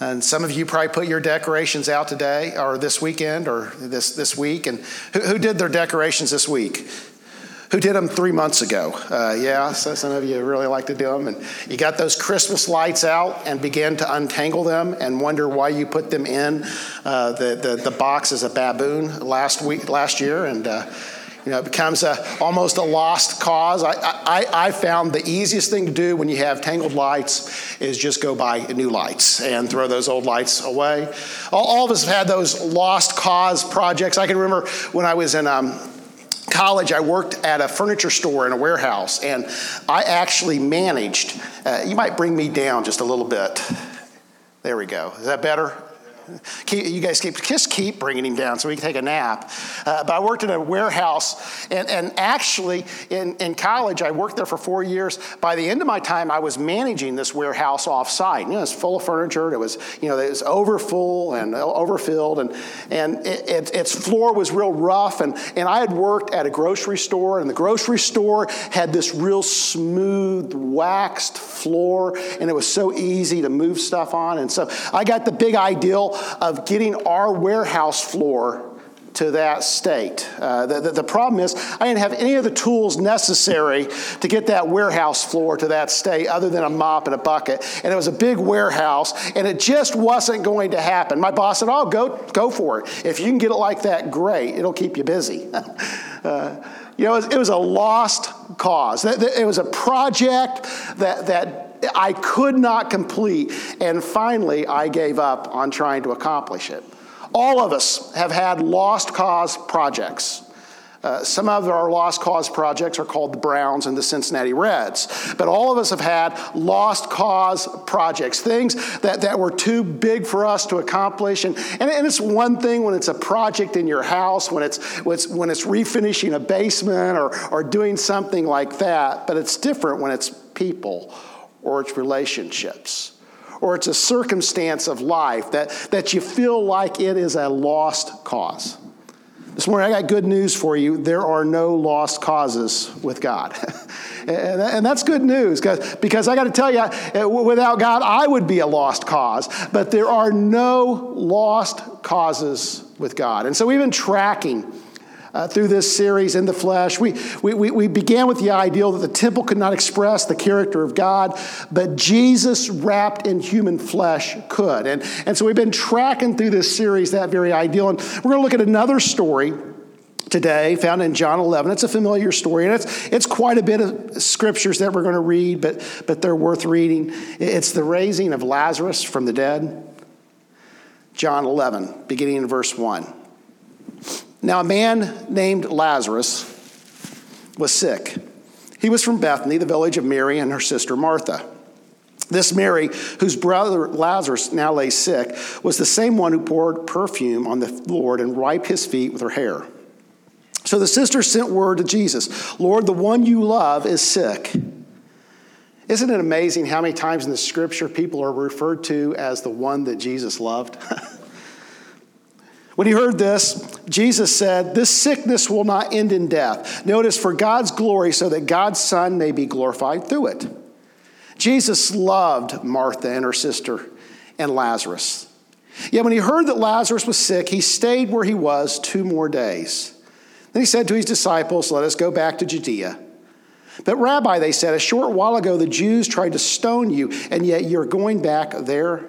And some of you probably put your decorations out today or this weekend or this, this week. And who, who did their decorations this week? Who did them three months ago? Uh, yeah, so some of you really like to do them. And you got those Christmas lights out and began to untangle them and wonder why you put them in uh, the, the, the box as a baboon last week, last year. And uh, you know, it becomes a, almost a lost cause. I, I, I found the easiest thing to do when you have tangled lights is just go buy new lights and throw those old lights away. All, all of us have had those lost cause projects. I can remember when I was in um, college, I worked at a furniture store in a warehouse, and I actually managed. Uh, you might bring me down just a little bit. There we go. Is that better? Keep, you guys keep, just keep bringing him down so we can take a nap. Uh, but I worked in a warehouse, and, and actually in, in college, I worked there for four years. By the end of my time, I was managing this warehouse offsite. You know, it's full of furniture. It was, you know, it was overfull and overfilled, and, and it, it, its floor was real rough. And, and I had worked at a grocery store, and the grocery store had this real smooth, waxed floor, and it was so easy to move stuff on. And so I got the big ideal of getting our warehouse floor to that state. Uh, the, the, the, problem is, I didn't have any of the tools necessary to get that warehouse floor to that state other than a mop and a bucket. And it was a big warehouse, and it just wasn't going to happen. My boss said, Oh, go, go for it. If you can get it like that, great. It'll keep you busy. uh, you know, it was, it was, a lost cause. It was a project that, that I could not complete. And finally, I gave up on trying to accomplish it. All of us have had lost cause projects. Uh, some of our lost cause projects are called the Browns and the Cincinnati Reds. But all of us have had lost cause projects, things that, that were too big for us to accomplish. And, and, and it's one thing when it's a project in your house, when it's, when it's, when it's refinishing a basement or, or doing something like that, but it's different when it's people or it's relationships or it's a circumstance of life that, that you feel like it is a lost cause. This morning, I got good news for you. There are no lost causes with God. and, that's good news because I got to tell you, uh, without God, I would be a lost cause. But there are no lost causes with God. And so we've been tracking uh, through this series in the flesh. We, we, we began with the ideal that the temple could not express the character of God, but Jesus wrapped in human flesh could. And, and so we've been tracking through this series that very ideal. And we're going to look at another story today found in John 11. It's a familiar story, and it's, it's quite a bit of scriptures that we're going to read, but, but they're worth reading. It's the raising of Lazarus from the dead. John 11, beginning in verse 1. Now, a man named Lazarus was sick. He was from Bethany, the village of Mary and her sister Martha. This Mary, whose brother Lazarus now lay sick, was the same one who poured perfume on the Lord and wiped his feet with her hair. So the sister sent word to Jesus Lord, the one you love is sick. Isn't it amazing how many times in the scripture people are referred to as the one that Jesus loved? When he heard this, Jesus said, This sickness will not end in death. Notice, for God's glory, so that God's Son may be glorified through it. Jesus loved Martha and her sister and Lazarus. Yet when he heard that Lazarus was sick, he stayed where he was two more days. Then he said to his disciples, Let us go back to Judea. But, Rabbi, they said, a short while ago the Jews tried to stone you, and yet you're going back there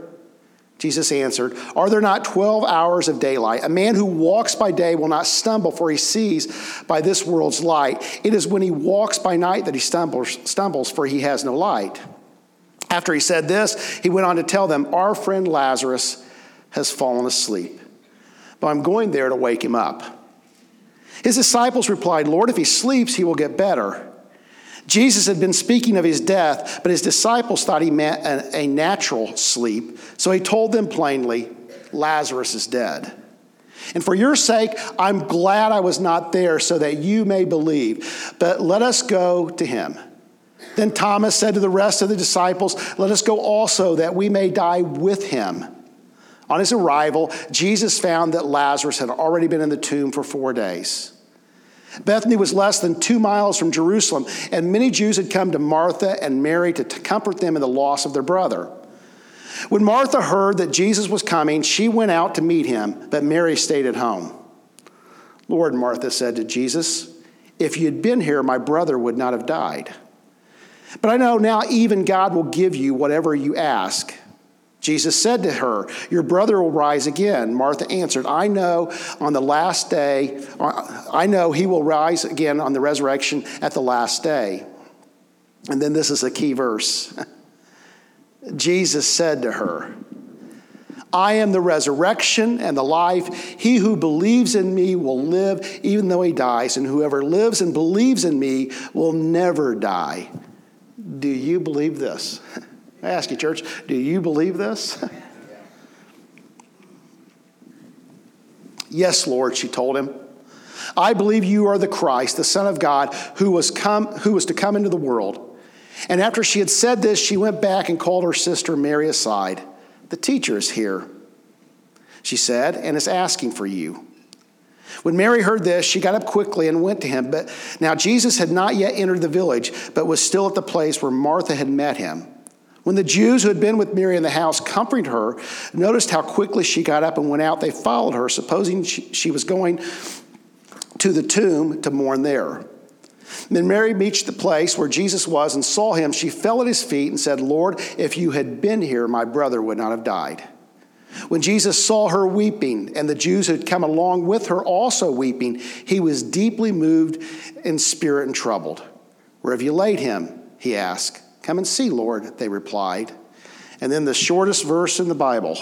Jesus answered, Are there not 12 hours of daylight? A man who walks by day will not stumble, for he sees by this world's light. It is when he walks by night that he stumbles, stumbles for he has no light. After he said this, he went on to tell them, Our friend Lazarus has fallen asleep, but I'm going there to wake him up. His disciples replied, Lord, if he sleeps, he will get better. Jesus had been speaking of his death, but his disciples thought he meant a, a natural sleep. So he told them plainly, Lazarus is dead. And for your sake, I'm glad I was not there so that you may believe. But let us go to him. Then Thomas said to the rest of the disciples, Let us go also that we may die with him. On his arrival, Jesus found that Lazarus had already been in the tomb for four days. Bethany was less than two miles from Jerusalem, and many Jews had come to Martha and Mary to comfort them in the loss of their brother. When Martha heard that Jesus was coming, she went out to meet him, but Mary stayed at home. Lord, Martha said to Jesus, if you'd been here, my brother would not have died. But I know now even God will give you whatever you ask. Jesus said to her, Your brother will rise again. Martha answered, I know on the last day, uh, I know he will rise again on the resurrection at the last day. And then this is a key verse. Jesus said to her, I am the resurrection and the life. He who believes in me will live even though he dies, and whoever lives and believes in me will never die. Do you believe this? I ask you, church, do you believe this? yes, Lord, she told him. I believe you are the Christ, the Son of God, who was, come, who was to come into the world. And after she had said this, she went back and called her sister Mary aside. The teacher is here, she said, and is asking for you. When Mary heard this, she got up quickly and went to him. But now Jesus had not yet entered the village, but was still at the place where Martha had met him. When the Jews who had been with Mary in the house comforted her, noticed how quickly she got up and went out, they followed her, supposing she, she was going to the tomb to mourn there. Then Mary reached the place where Jesus was and saw him. She fell at his feet and said, Lord, if you had been here, my brother would not have died. When Jesus saw her weeping, and the Jews who had come along with her also weeping, he was deeply moved in spirit and troubled. Where have you laid him? He asked. Come and see, Lord, they replied. And then the shortest verse in the Bible,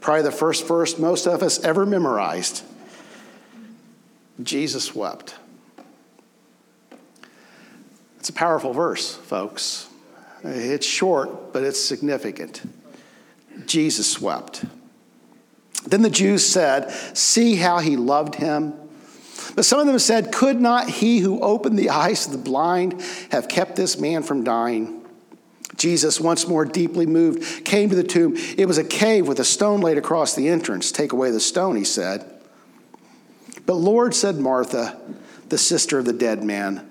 probably the first verse most of us ever memorized Jesus wept. It's a powerful verse, folks. It's short, but it's significant. Jesus wept. Then the Jews said, See how he loved him. But some of them said, Could not he who opened the eyes of the blind have kept this man from dying? Jesus, once more deeply moved, came to the tomb. It was a cave with a stone laid across the entrance. Take away the stone, he said. But Lord, said Martha, the sister of the dead man,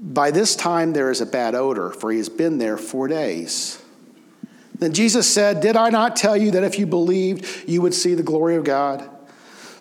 by this time there is a bad odor, for he has been there four days. Then Jesus said, Did I not tell you that if you believed, you would see the glory of God?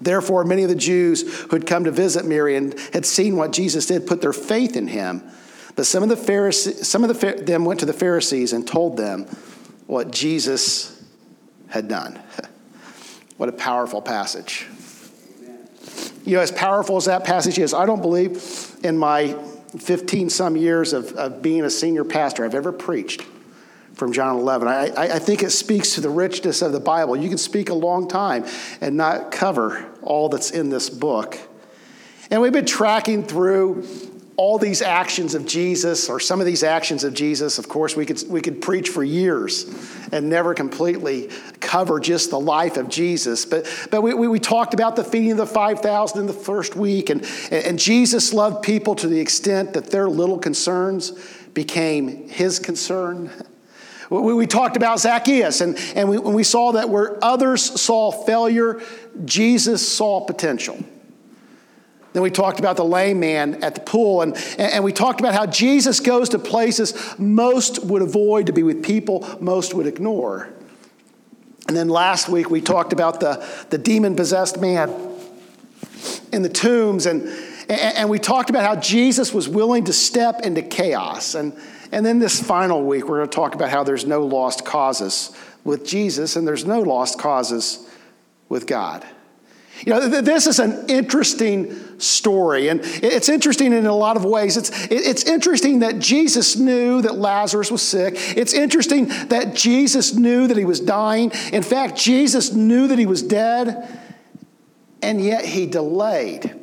Therefore, many of the Jews who had come to visit Mary and had seen what Jesus did put their faith in him. But some of, the Pharisees, some of the, them went to the Pharisees and told them what Jesus had done. what a powerful passage. You know, as powerful as that passage is, I don't believe in my 15 some years of, of being a senior pastor I've ever preached from John 11. I, I, think it speaks to the richness of the Bible. You can speak a long time and not cover all that's in this book. And we've been tracking through all these actions of Jesus, or some of these actions of Jesus, of course, we could, we could preach for years and never completely cover just the life of Jesus. But, but we, we, we talked about the feeding of the 5,000 in the first week, and, and Jesus loved people to the extent that their little concerns became his concern. We, we talked about Zacchaeus, and, and we, we saw that where others saw failure, Jesus saw potential. Then we talked about the lame man at the pool, and, and we talked about how Jesus goes to places most would avoid to be with people most would ignore. And then last week we talked about the, the demon possessed man in the tombs, and, and we talked about how Jesus was willing to step into chaos. And, and then this final week we're going to talk about how there's no lost causes with Jesus, and there's no lost causes with God. You know, this is an interesting story, and it's interesting in a lot of ways. It's, it's interesting that Jesus knew that Lazarus was sick. It's interesting that Jesus knew that he was dying. In fact, Jesus knew that he was dead, and yet he delayed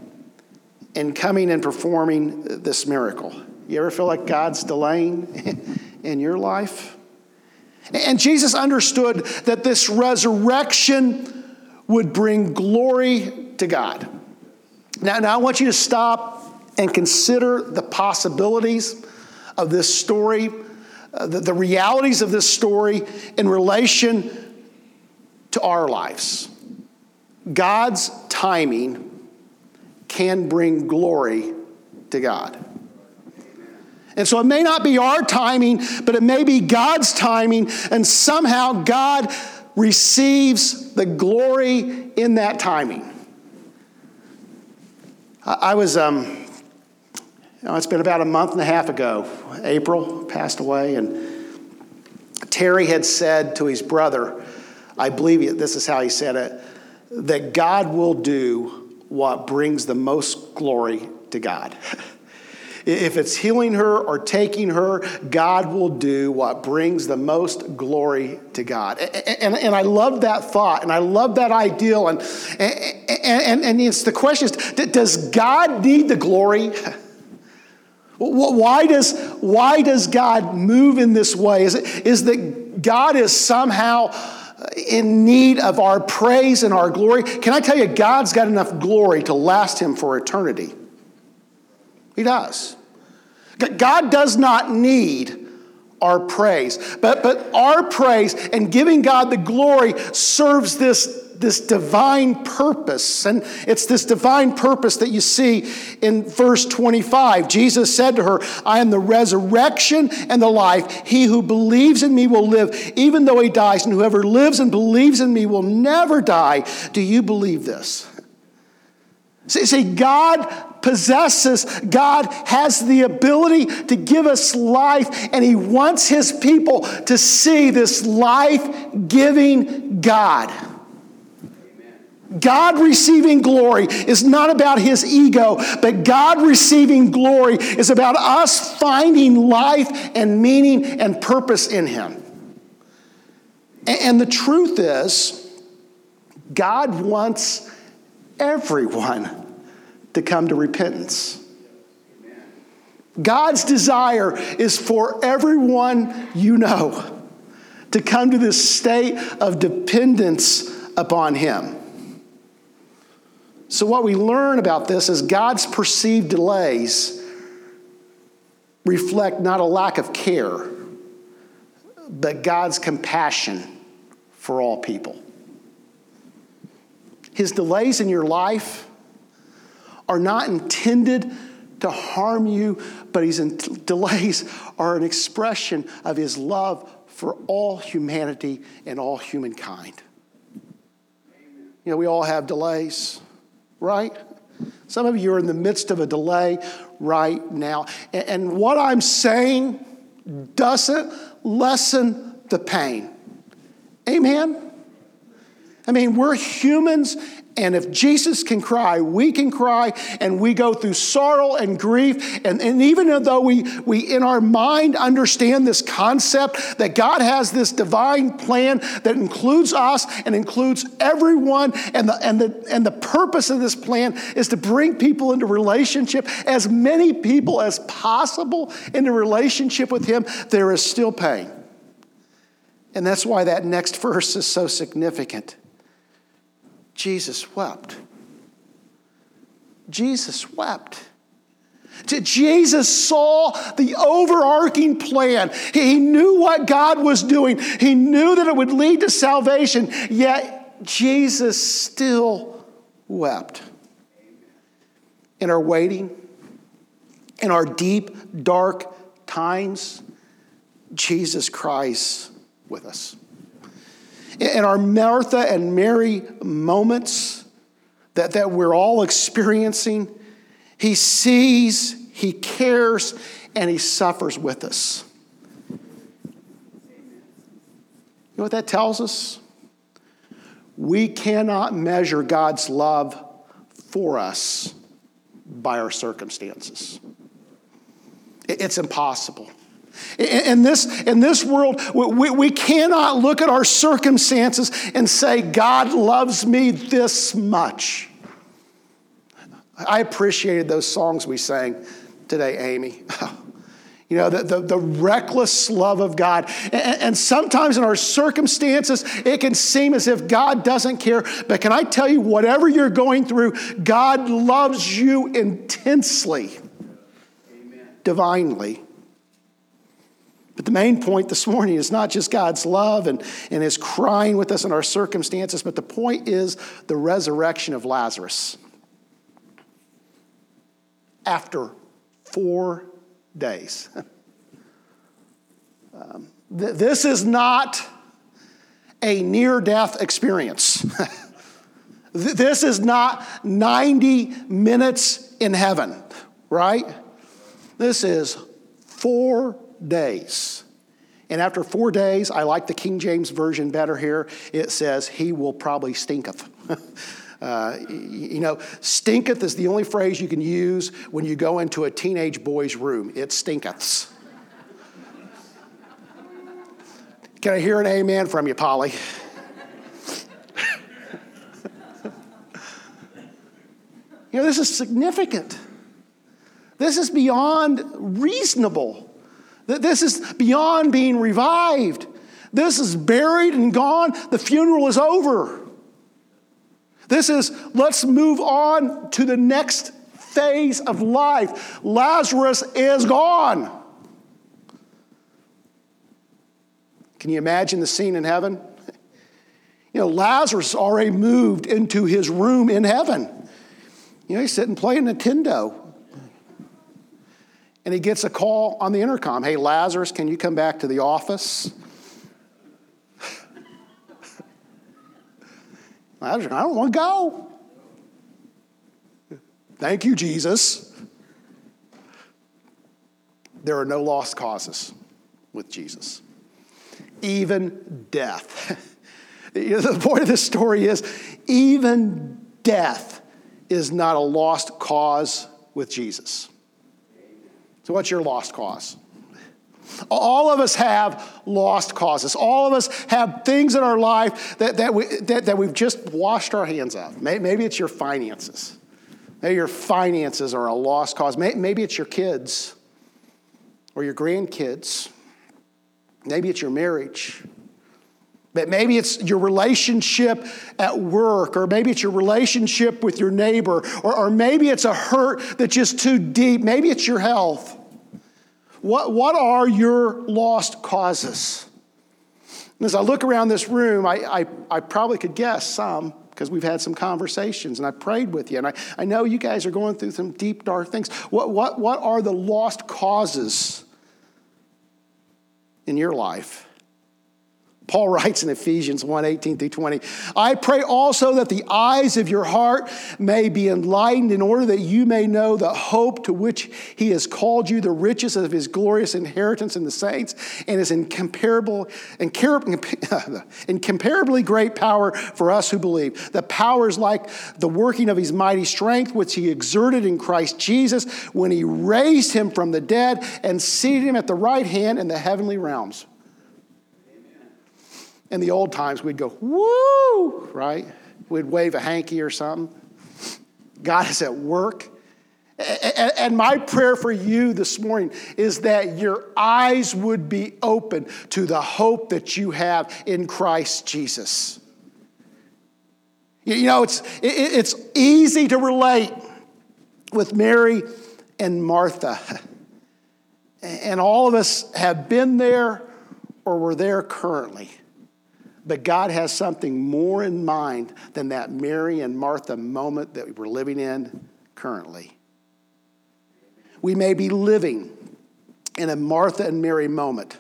in coming and performing this miracle. You ever feel like God's delaying in your life? And Jesus understood that this resurrection would bring glory to God. Now, now I want you to stop and consider the possibilities of this story, uh, the, the realities of this story in relation to our lives. God's timing can bring glory to God. And so it may not be our timing, but it may be God's timing, and somehow God receives the glory in that timing. I was, um, you know, it's been about a month and a half ago. April passed away, and Terry had said to his brother, I believe this is how he said it, that God will do what brings the most glory to God. If it's healing her or taking her, God will do what brings the most glory to God. And, and, and I love that thought and I love that ideal. And, and, and, it's the question is does God need the glory? Why does, why does God move in this way? Is, it, is that God is somehow uh, in need of our praise and our glory? Can I tell you, God's got enough glory to last him for eternity. He does. God does not need our praise, but, but our praise and giving God the glory serves this, this divine purpose. And it's this divine purpose that you see in verse 25. Jesus said to her, I am the resurrection and the life. He who believes in me will live even though he dies, and whoever lives and believes in me will never die. Do you believe this? See, see, God possesses, God has the ability to give us life, and He wants His people to see this life giving God. God receiving glory is not about his ego, but God receiving glory is about us finding life and meaning and purpose in him. And the truth is, God wants everyone to come to repentance. God's desire is for everyone you know to come to this state of dependence upon Him. So, what we learn about this is God's perceived delays reflect not a lack of care, but God's compassion for all people. His delays in your life are not intended to harm you, but his delays are an expression of his love for all humanity and all humankind. You know, we all have delays, right? Some of you are in the midst of a delay right now. And what I'm saying doesn't lessen the pain. Amen? I mean, we're humans and if Jesus can cry, we can cry, and we go through sorrow and grief. And, and even though we, we, in our mind, understand this concept that God has this divine plan that includes us and includes everyone, and the, and, the, and the purpose of this plan is to bring people into relationship, as many people as possible into relationship with Him, there is still pain. And that's why that next verse is so significant. Jesus wept. Jesus wept. Jesus saw the overarching plan. He knew what God was doing. He knew that it would lead to salvation, yet Jesus still wept. In our waiting, in our deep, dark times, Jesus cries with us in our Martha and Mary moments that, that we're all experiencing, He sees, He cares, and He suffers with us. You know what that tells us? We cannot measure God's love for us by our circumstances. It's impossible. In this, in this world, we, we cannot look at our circumstances and say, God loves me this much. I appreciated those songs we sang today, Amy. You know, the, the, the, reckless love of God. And, and, sometimes in our circumstances, it can seem as if God doesn't care. But can I tell you, whatever you're going through, God loves you intensely, Amen. divinely. But the main point this morning is not just God's love and, and his crying with us in our circumstances, but the point is the resurrection of Lazarus. After four days. um, th- this is not a near death experience. this is not 90 minutes in heaven, right? This is four days. And after four days, I like the King James Version better here. It says, He will probably stinketh. Uh, you know, stinketh is the only phrase you can use when you go into a teenage boy's room. It stinketh. Can I hear an amen from you, Polly? you know, this is significant. This is beyond reasonable. This is beyond being revived. This is buried and gone. The funeral is over. This is let's move on to the next phase of life. Lazarus is gone. Can you imagine the scene in heaven? You know, Lazarus already moved into his room in heaven. You know, he's sitting playing Nintendo. And he gets a call on the intercom Hey, Lazarus, can you come back to the office? Lazarus, I don't want to go. Thank you, Jesus. There are no lost causes with Jesus, even death. the point of this story is even death is not a lost cause with Jesus. So, what's your lost cause? All of us have lost causes. All of us have things in our life that, that, we, that, that we've just washed our hands of. Maybe it's your finances. Maybe your finances are a lost cause. Maybe it's your kids or your grandkids. Maybe it's your marriage. But maybe it's your relationship at work, or maybe it's your relationship with your neighbor, or, or maybe it's a hurt that's just too deep. Maybe it's your health. What, what are your lost causes? And as I look around this room, I, I, I probably could guess some because we've had some conversations and I prayed with you. And I, I know you guys are going through some deep, dark things. What, what, what are the lost causes in your life? Paul writes in Ephesians 1 18 through 20, I pray also that the eyes of your heart may be enlightened in order that you may know the hope to which he has called you, the riches of his glorious inheritance in the saints, and his incomparable, incomparably great power for us who believe. The power is like the working of his mighty strength, which he exerted in Christ Jesus when he raised him from the dead and seated him at the right hand in the heavenly realms in the old times, we'd go, woo, right? We'd wave a hanky or something. God is at work. And my prayer for you this morning is that your eyes would be open to the hope that you have in Christ Jesus. You know, it's, it's easy to relate with Mary and Martha. And all of us have been there or we're there currently. But God has something more in mind than that Mary and Martha moment that we're living in currently. We may be living in a Martha and Mary moment,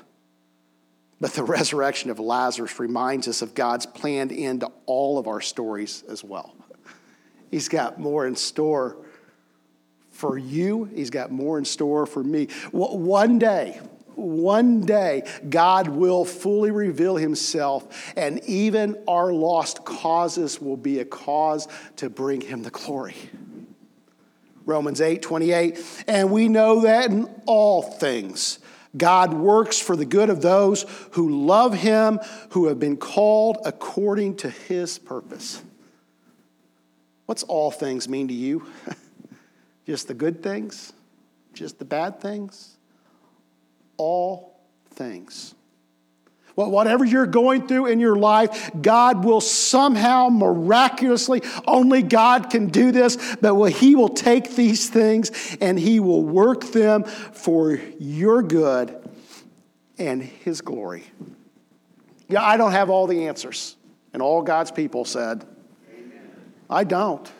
but the resurrection of Lazarus reminds us of God's planned end to all of our stories as well. He's got more in store for you, He's got more in store for me. One day, one day God will fully reveal himself, and even our lost causes will be a cause to bring him the glory. Romans 8 28. And we know that in all things, God works for the good of those who love him, who have been called according to his purpose. What's all things mean to you? Just the good things? Just the bad things? All things. Well, whatever you're going through in your life, God will somehow miraculously, only God can do this, but will, He will take these things and He will work them for your good and His glory. Yeah, I don't have all the answers. And all God's people said, Amen. I don't.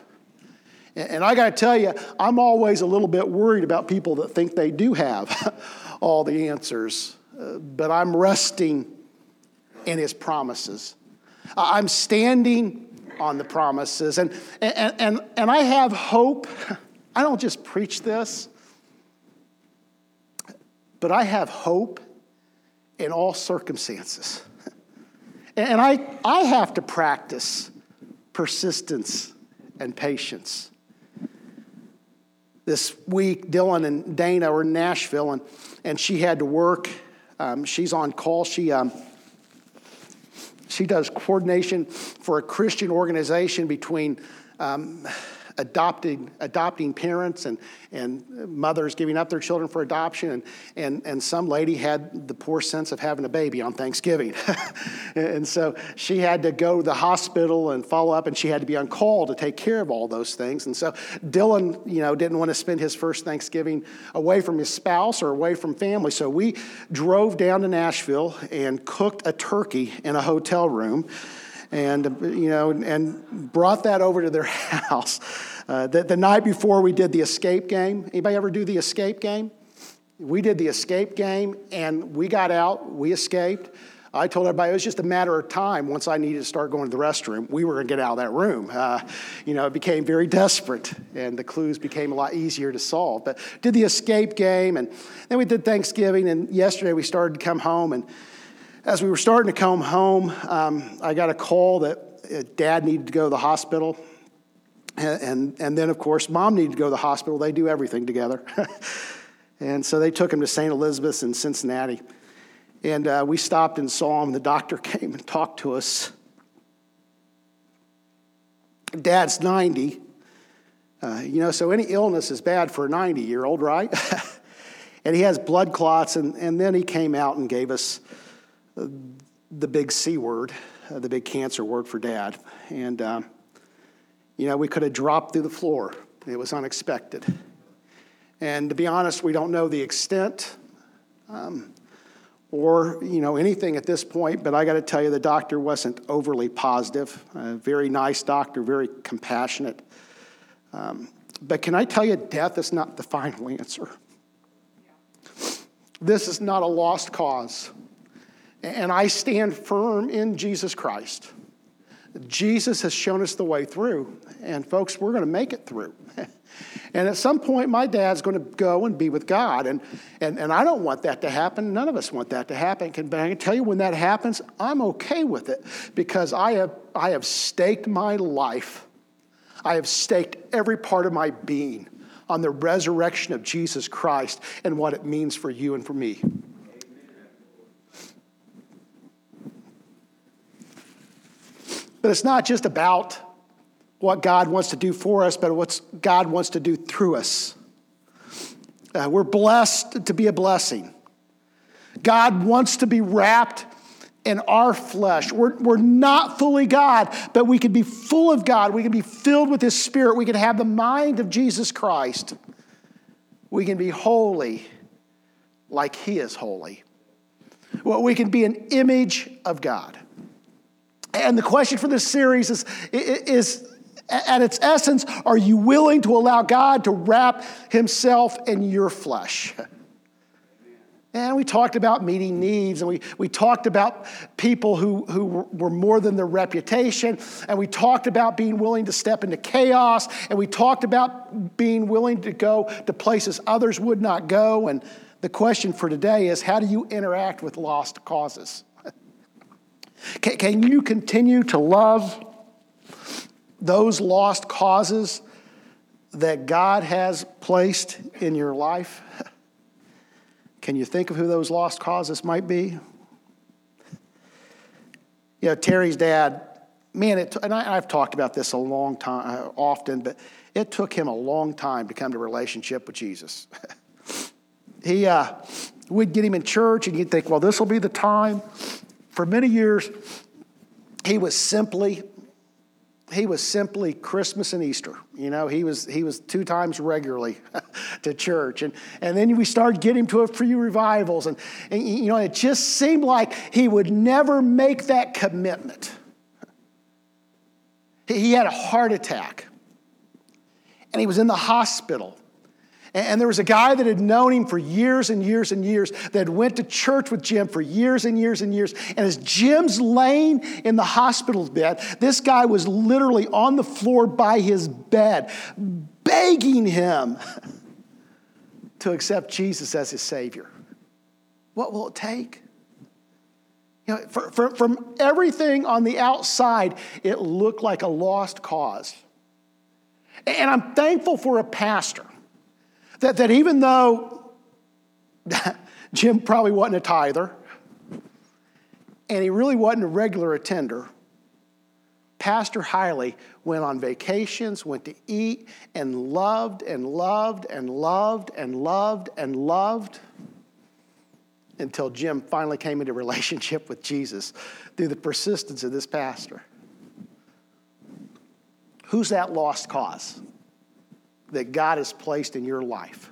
And I got to tell you, I'm always a little bit worried about people that think they do have all the answers. Uh, but I'm resting in his promises. I'm standing on the promises. And, and, and, and I have hope. I don't just preach this, but I have hope in all circumstances. And I, I have to practice persistence and patience. This week, Dylan and Dana were in Nashville, and, and she had to work. Um, she's on call. She, um, she does coordination for a Christian organization between um, adopting, adopting parents and, and mothers giving up their children for adoption. And, and, and some lady had the poor sense of having a baby on Thanksgiving. and so she had to go to the hospital and follow up, and she had to be on call to take care of all those things. And so Dylan, you know, didn't want to spend his first Thanksgiving away from his spouse or away from family. So we drove down to Nashville and cooked a turkey in a hotel room and you know, and brought that over to their house. Uh, the, the night before we did the escape game. Anybody ever do the escape game? We did the escape game, and we got out. We escaped. I told everybody it was just a matter of time. Once I needed to start going to the restroom, we were going to get out of that room. Uh, you know, it became very desperate, and the clues became a lot easier to solve. But did the escape game, and then we did Thanksgiving, and yesterday we started to come home, and as we were starting to come home, um, I got a call that uh, dad needed to go to the hospital. And, and, and, then, of course, mom needed to go to the hospital. They do everything together. and so they took him to St. Elizabeth's in Cincinnati. And uh, we stopped and saw him. The doctor came and talked to us. Dad's 90. Uh, you know, so any illness is bad for a 90 year old, right? and he has blood clots. And, and then he came out and gave us the big C word, uh, the big cancer word for dad. And, uh, you know, we could have dropped through the floor. It was unexpected. And to be honest, we don't know the extent um, or, you know, anything at this point, but I got to tell you, the doctor wasn't overly positive. A very nice doctor, very compassionate. Um, but can I tell you, death is not the final answer. This is not a lost cause. And I stand firm in Jesus Christ. Jesus has shown us the way through. And folks, we're going to make it through. and at some point, my dad's going to go and be with God. And, and, and I don't want that to happen. None of us want that to happen. But I can tell you when that happens, I'm okay with it because I have, I have staked my life, I have staked every part of my being on the resurrection of Jesus Christ and what it means for you and for me. But it's not just about what God wants to do for us, but what God wants to do through us. Uh, we're blessed to be a blessing. God wants to be wrapped in our flesh. We're, we're not fully God, but we can be full of God. We can be filled with His Spirit. We can have the mind of Jesus Christ. We can be holy like He is holy. Well, we can be an image of God. And the question for this series is, is at its essence, are you willing to allow God to wrap himself in your flesh? And we talked about meeting needs, and we, we talked about people who, who were more than their reputation, and we talked about being willing to step into chaos, and we talked about being willing to go to places others would not go. And the question for today is how do you interact with lost causes? Can, can you continue to love those lost causes that God has placed in your life? Can you think of who those lost causes might be? You know, Terry's dad, man, it, and I, have talked about this a long time, uh, often, but it took him a long time to come to a relationship with Jesus. he, uh, we'd get him in church, and you'd think, well, this will be the time. For many years, he was simply he was simply Christmas and Easter. You know, he was he was two times regularly to church, and and then we started getting to a few revivals, and, and you know, it just seemed like he would never make that commitment. He had a heart attack, and he was in the hospital. And there was a guy that had known him for years and years and years that went to church with Jim for years and years and years. And as Jim's laying in the hospital bed, this guy was literally on the floor by his bed, begging him to accept Jesus as his Savior. What will it take? You know, for, for, from everything on the outside, it looked like a lost cause. And I'm thankful for a pastor that, that even though Jim probably wasn't a tither and he really wasn't a regular attender, Pastor Hiley went on vacations, went to eat, and loved and loved and loved and loved and loved until Jim finally came into relationship with Jesus through the persistence of this pastor. Who's that lost cause? That God has placed in your life.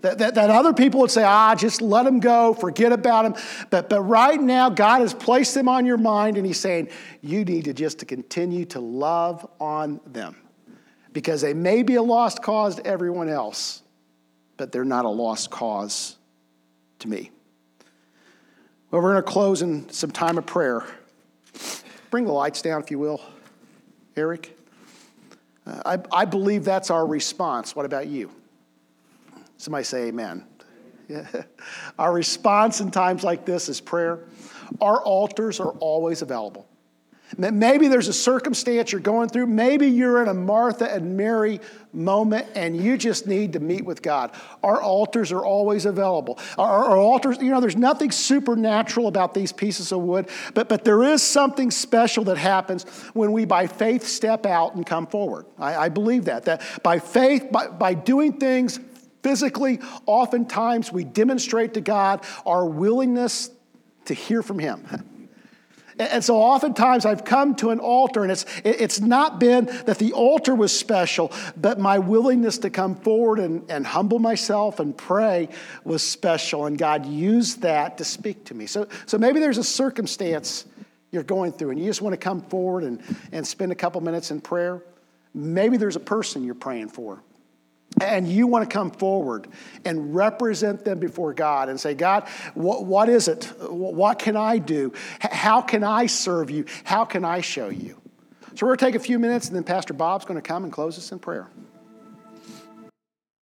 That, that, that, other people would say, ah, just let them go, forget about them. But, but right now, God has placed them on your mind, and He's saying, you need to just to continue to love on them. Because they may be a lost cause to everyone else, but they're not a lost cause to me. Well, we're going to close in some time of prayer. Bring the lights down, if you will, Eric. I, I believe that's our response. What about you? Somebody say amen. Yeah. Our response in times like this is prayer. Our altars are always available. Maybe there's a circumstance you're going through. Maybe you're in a Martha and Mary moment and you just need to meet with God. Our altars are always available. Our, our, altars, you know, there's nothing supernatural about these pieces of wood, but, but there is something special that happens when we, by faith, step out and come forward. I, I believe that. That by faith, by, by doing things physically, oftentimes we demonstrate to God our willingness to hear from Him. And so oftentimes I've come to an altar, and it's, it's not been that the altar was special, but my willingness to come forward and, and humble myself and pray was special. And God used that to speak to me. So, so maybe there's a circumstance you're going through, and you just want to come forward and, and spend a couple minutes in prayer. Maybe there's a person you're praying for and you want to come forward and represent them before God and say, God, what, what is it? What can I do? How can I serve you? How can I show you? So we're going to take a few minutes, and then Pastor Bob's going to come and close us in prayer.